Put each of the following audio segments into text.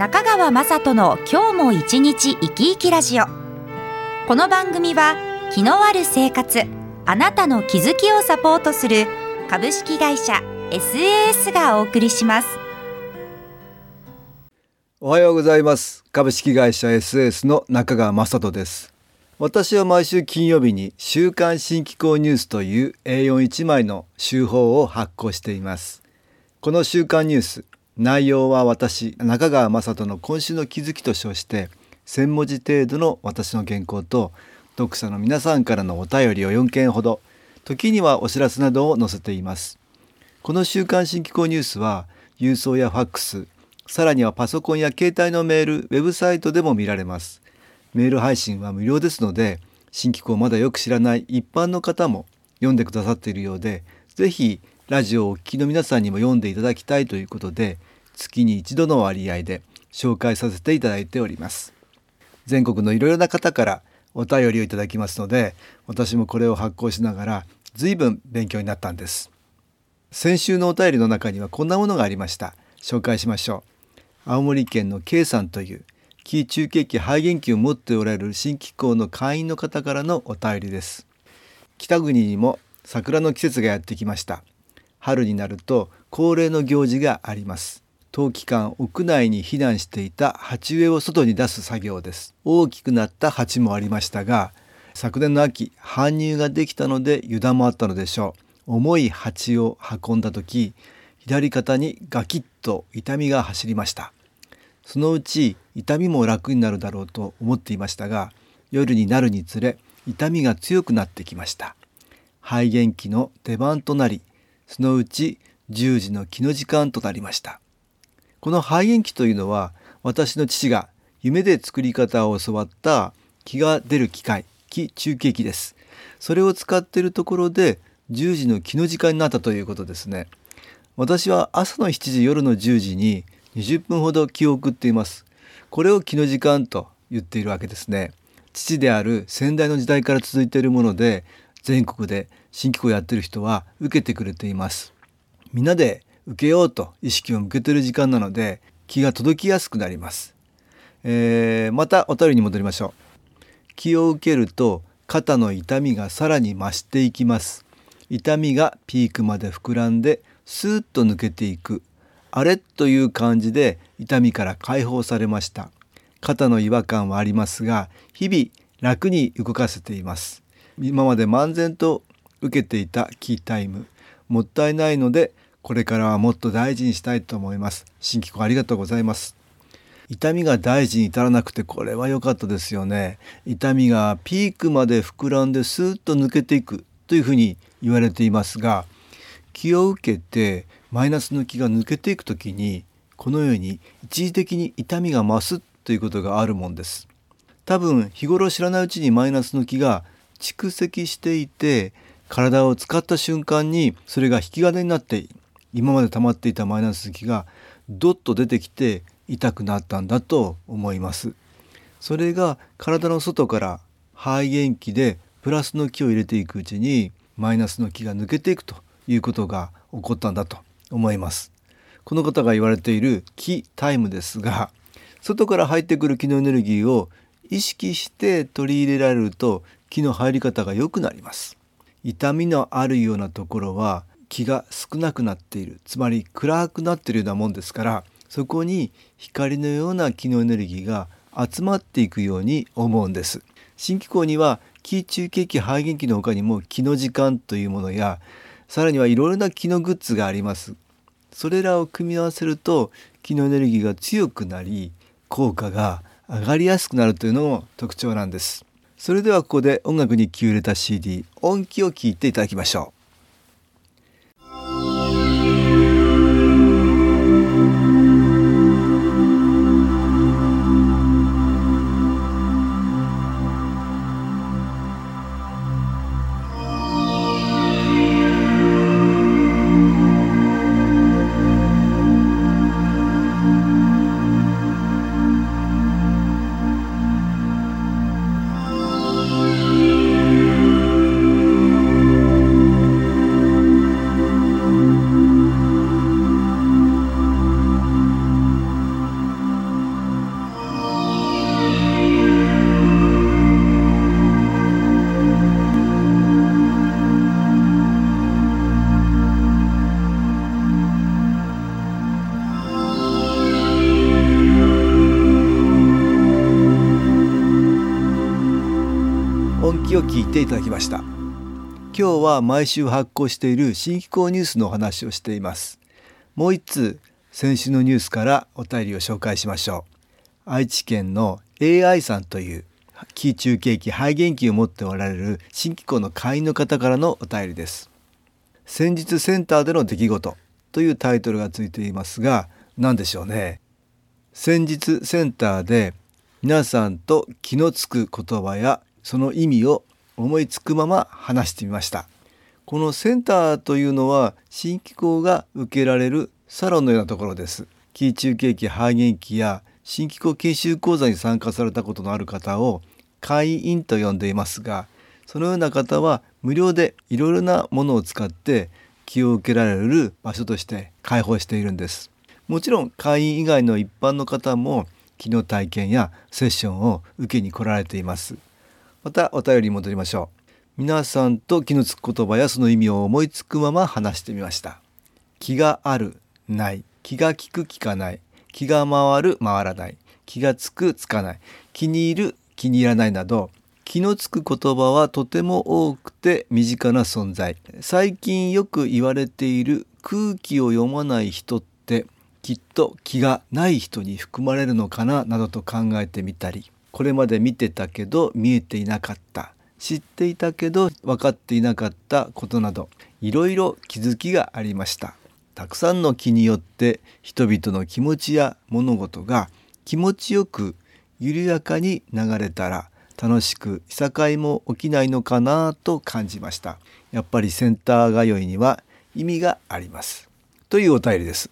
中川雅人の今日も一日生き生きラジオ。この番組は気のある生活あなたの気づきをサポートする株式会社 SAS がお送りします。おはようございます。株式会社 SAS の中川雅人です。私は毎週金曜日に週刊新機構ニュースという A41 枚の週報を発行しています。この週刊ニュース内容は私中川雅人の今週の気づきと称して1,000文字程度の私の原稿と読者の皆さんからのお便りを4件ほど時にはお知らせなどを載せています。この週刊新機構ニュースは郵送やファックスさらにはパソコンや携帯のメールウェブサイトでも見られます。メール配信は無料ですので新機構をまだよく知らない一般の方も読んでくださっているようでぜひラジオをお聞きの皆さんにも読んでいただきたいということで月に一度の割合で紹介させていただいております。全国のいろいろな方からお便りをいただきますので私もこれを発行しながら随分勉強になったんです。先週のお便りの中にはこんなものがありました。紹介しましょう。青森県の K さんという気中継機肺元気を持っておられる新機構の会員の方からのお便りです。北国にも桜の季節がやってきました。春になると恒例の行事があります。冬期間屋内に避難していた鉢植えを外に出す作業です。大きくなった鉢もありましたが昨年の秋搬入ができたので油断もあったのでしょう。重い鉢を運んだ時左肩にガキッと痛みが走りました。そのうち痛みも楽になるだろうと思っていましたが夜になるにつれ痛みが強くなってきました。肺元気の出番となりそのうち10時の気の時間となりました。この肺元気というのは私の父が夢で作り方を教わった気が出る機械気中継機です。それを使っているところで10時の気の時間になったということですね。私は朝の7時夜の10時に20分ほど気を送っています。これを気の時間と言っているわけですね。父である先代の時代から続いているもので全国で新機構やっている人は受けてくれています。みんなで受けようと意識を向けてる時間なので気が届きやすくなります、えー、またお便りに戻りましょう。気を受けると肩の痛みがさらに増していきます。痛みがピークまで膨らんでスーッと抜けていく。あれという感じで痛みから解放されました。肩の違和感はありますが日々楽に動かせています。今まで漫然と受けていたキータイム。もったいないのでこれからはもっと大事にしたいと思います。新機構ありがとうございます。痛みが大事に至らなくてこれは良かったですよね。痛みがピークまで膨らんでスーッと抜けていくというふうに言われていますが気を受けてマイナスの気が抜けていく時にこのように一時的に痛みが増すということがあるもんです。多分日頃知らないうちにマイナスの気が蓄積していて体を使った瞬間にそれが引き金になって今まで溜まっていたマイナス気がどっと出てきて痛くなったんだと思います。それが体の外から肺元気でプラスの気を入れていくうちにマイナスの気が抜けていくということが起こったんだと思います。この方が言われている気タイムですが外から入ってくる気のエネルギーを意識して取り入れられると気の入り方が良くなります。痛みのあるようなところは気が少なくなっている。つまり暗くなっているようなもんですからそこに光のような気のエネルギーが集まっていくように思うんです。新機構には気中継機肺元気の他にも気の時間というものやさらにはいろいろな気のグッズがあります。それらを組み合わせると気のエネルギーが強くなり効果が上がりやすくなるというのも特徴なんです。それではここで音楽に気を入れた CD 音気を聞いていただきましょう。を聞いていただきました。今日は毎週発行している新機構ニュースのお話をしています。もう一通先週のニュースからお便りを紹介しましょう。愛知県の AI さんという気中景気肺元気を持っておられる新機構の会員の方からのお便りです。先日センターでの出来事というタイトルがついていますが何でしょうね。先日センターで皆さんと気のつく言葉やその意味を思いつくまま話してみました。このセンターというのは新機構が受けられるサロンのようなところです。気中景気肺元気や新機構研修講座に参加されたことのある方を会員と呼んでいますがそのような方は無料でいろいろなものを使って気を受けられる場所として開放しているんです。もちろん会員以外の一般の方も気の体験やセッションを受けに来られています。またお便り戻りましょう。皆さんと気のつく言葉やその意味を思いつくまま話してみました。気があるない。気が利く利かない。気が回る回らない。気がつくつかない。気に入る気に入らないなど気のつく言葉はとても多くて身近な存在。最近よく言われている空気を読まない人ってきっと気がない人に含まれるのかななどと考えてみたり。これまで見てたけど見えていなかった。知っていたけど分かっていなかったことなどいろいろ気づきがありました。たくさんの気によって人々の気持ちや物事が気持ちよく緩やかに流れたら楽しくいさかいも起きないのかなと感じました。やっぱりセンター通いには意味があります。というお便りです。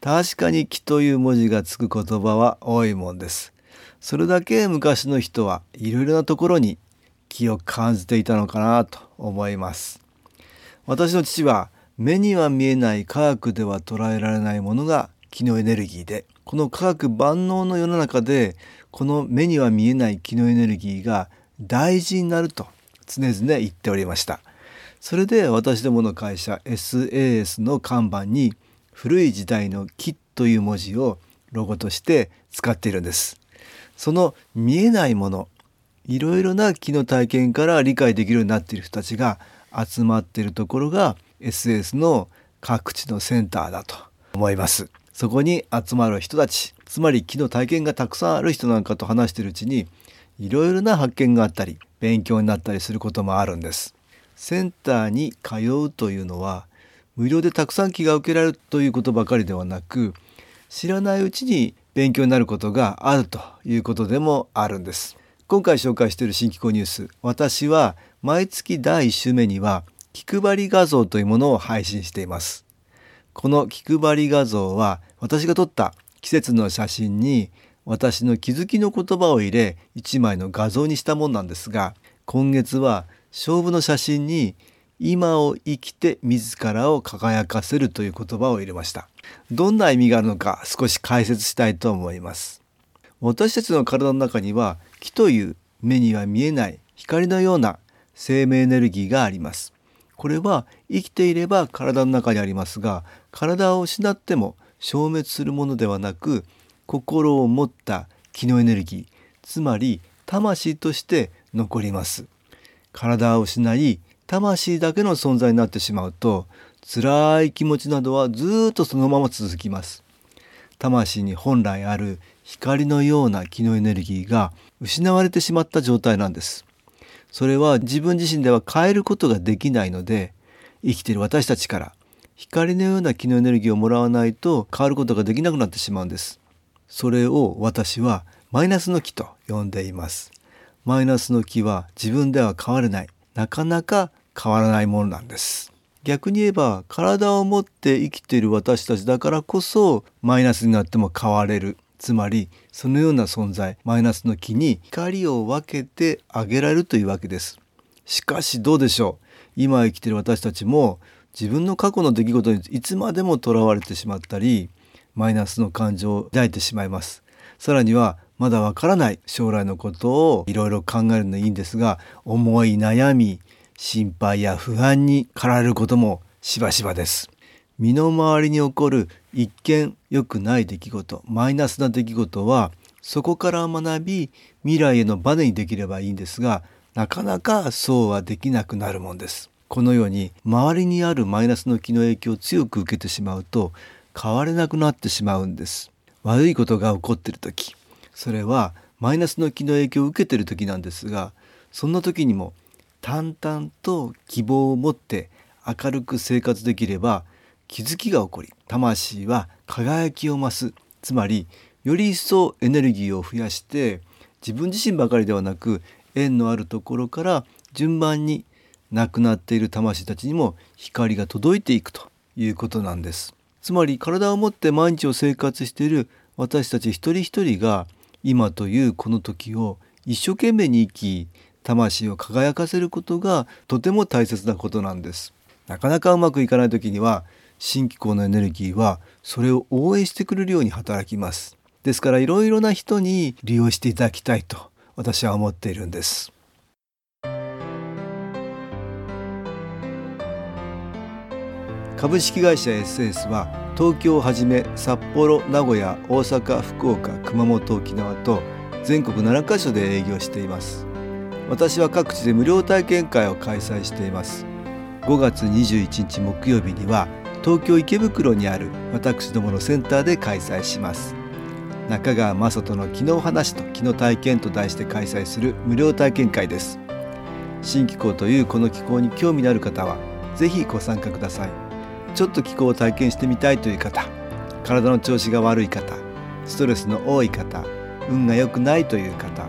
確かに気という文字がつく言葉は多いもんです。それだけ昔の人はいろいろなところに気を感じていたのかなと思います。私の父は目には見えない科学では捉えられないものが気のエネルギーでこの科学万能の世の中でこの目には見えない気のエネルギーが大事になると常々言っておりました。それで私どもの会社 SAS の看板に古い時代の「木」という文字をロゴとして使っているんです。その見えないものいろいろな木の体験から理解できるようになっている人たちが集まっているところが SS の各地のセンターだと思います。そこに集まる人たちつまり木の体験がたくさんある人なんかと話しているうちにいろいろな発見があったり勉強になったりすることもあるんです。センターに通うというのは無料でたくさん気が受けられるということばかりではなく知らないうちに勉強になることがあるということでもあるんです。今回紹介している新機構ニュース私は毎月第1週目には気配り画像というものを配信しています。この気配り画像は私が撮った季節の写真に私の気づきの言葉を入れ1枚の画像にしたもんなんですが今月は勝負の写真に今を生きて自らを輝かせるという言葉を入れました。どんな意味があるのか少し解説したいと思います。私たちの体の中には気という目には見えない光のような生命エネルギーがあります。これは生きていれば体の中にありますが体を失っても消滅するものではなく心を持った気のエネルギーつまり魂として残ります。体を失い魂だけの存在になってしまうと辛い気持ちなどはずっとそのまま続きます。魂に本来ある光のような気のエネルギーが失われてしまった状態なんです。それは自分自身では変えることができないので生きている私たちから光のような気のエネルギーをもらわないと変わることができなくなってしまうんです。それを私はマイナスの気と呼んでいます。マイナスの気は自分では変われない。なかなか変わらないものなんです。逆に言えば体を持って生きている私たちだからこそマイナスになっても変われる。つまりそのような存在マイナスの気に光を分けてあげられるというわけです。しかしどうでしょう？今生きている私たちも自分の過去の出来事にいつまでもとらわれてしまったりマイナスの感情を抱いてしまいます。さらにはまだわからない将来のことをいろいろ考えるのいいんですが思い悩み心配や不安に駆られることもしばしばです。身の回りに起こる一見良くない出来事マイナスな出来事はそこから学び未来へのバネにできればいいんですがなかなかそうはできなくなるもんです。このように周りにあるマイナスの気の影響を強く受けてしまうと変われなくなってしまうんです。悪いことが起こっている時それはマイナスの気の影響を受けている時なんですがそんな時にも淡々と希望を持って明るく生活できれば気づきが起こり魂は輝きを増す。つまりより一層エネルギーを増やして自分自身ばかりではなく縁のあるところから順番に亡くなっている魂たちにも光が届いていくということなんです。つまり体を持って毎日を生活している私たち一人一人が今というこの時を一生懸命に生き魂を輝かせることがとても大切なことなんです。なかなかうまくいかない時には新機構のエネルギーはそれを応援してくれるように働きます。ですからいろいろな人に利用していただきたいと私は思っているんです。株式会社 SS は東京をはじめ札幌名古屋大阪福岡熊本沖縄と全国7カ所で営業しています。私は各地で無料体験会を開催しています。5月21日木曜日には東京池袋にある私どものセンターで開催します。中川雅人の昨日話と昨日体験と題して開催する無料体験会です。新気候というこの気候に興味のある方はぜひご参加ください。ちょっと気候を体験してみたいという方体の調子が悪い方ストレスの多い方運が良くないという方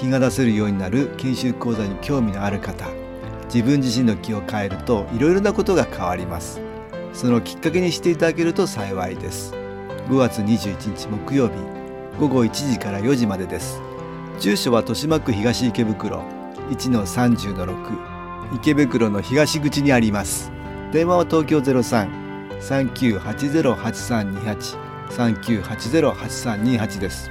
気が出せるようになる研修講座に興味のある方自分自身の気を変えるといろいろなことが変わります。そのきっかけにしていただけると幸いです。5月21日木曜日午後1時から4時までです。住所は豊島区東池袋1-30-6池袋の東口にあります。電話は東京03-3980-8328 3980-8328です。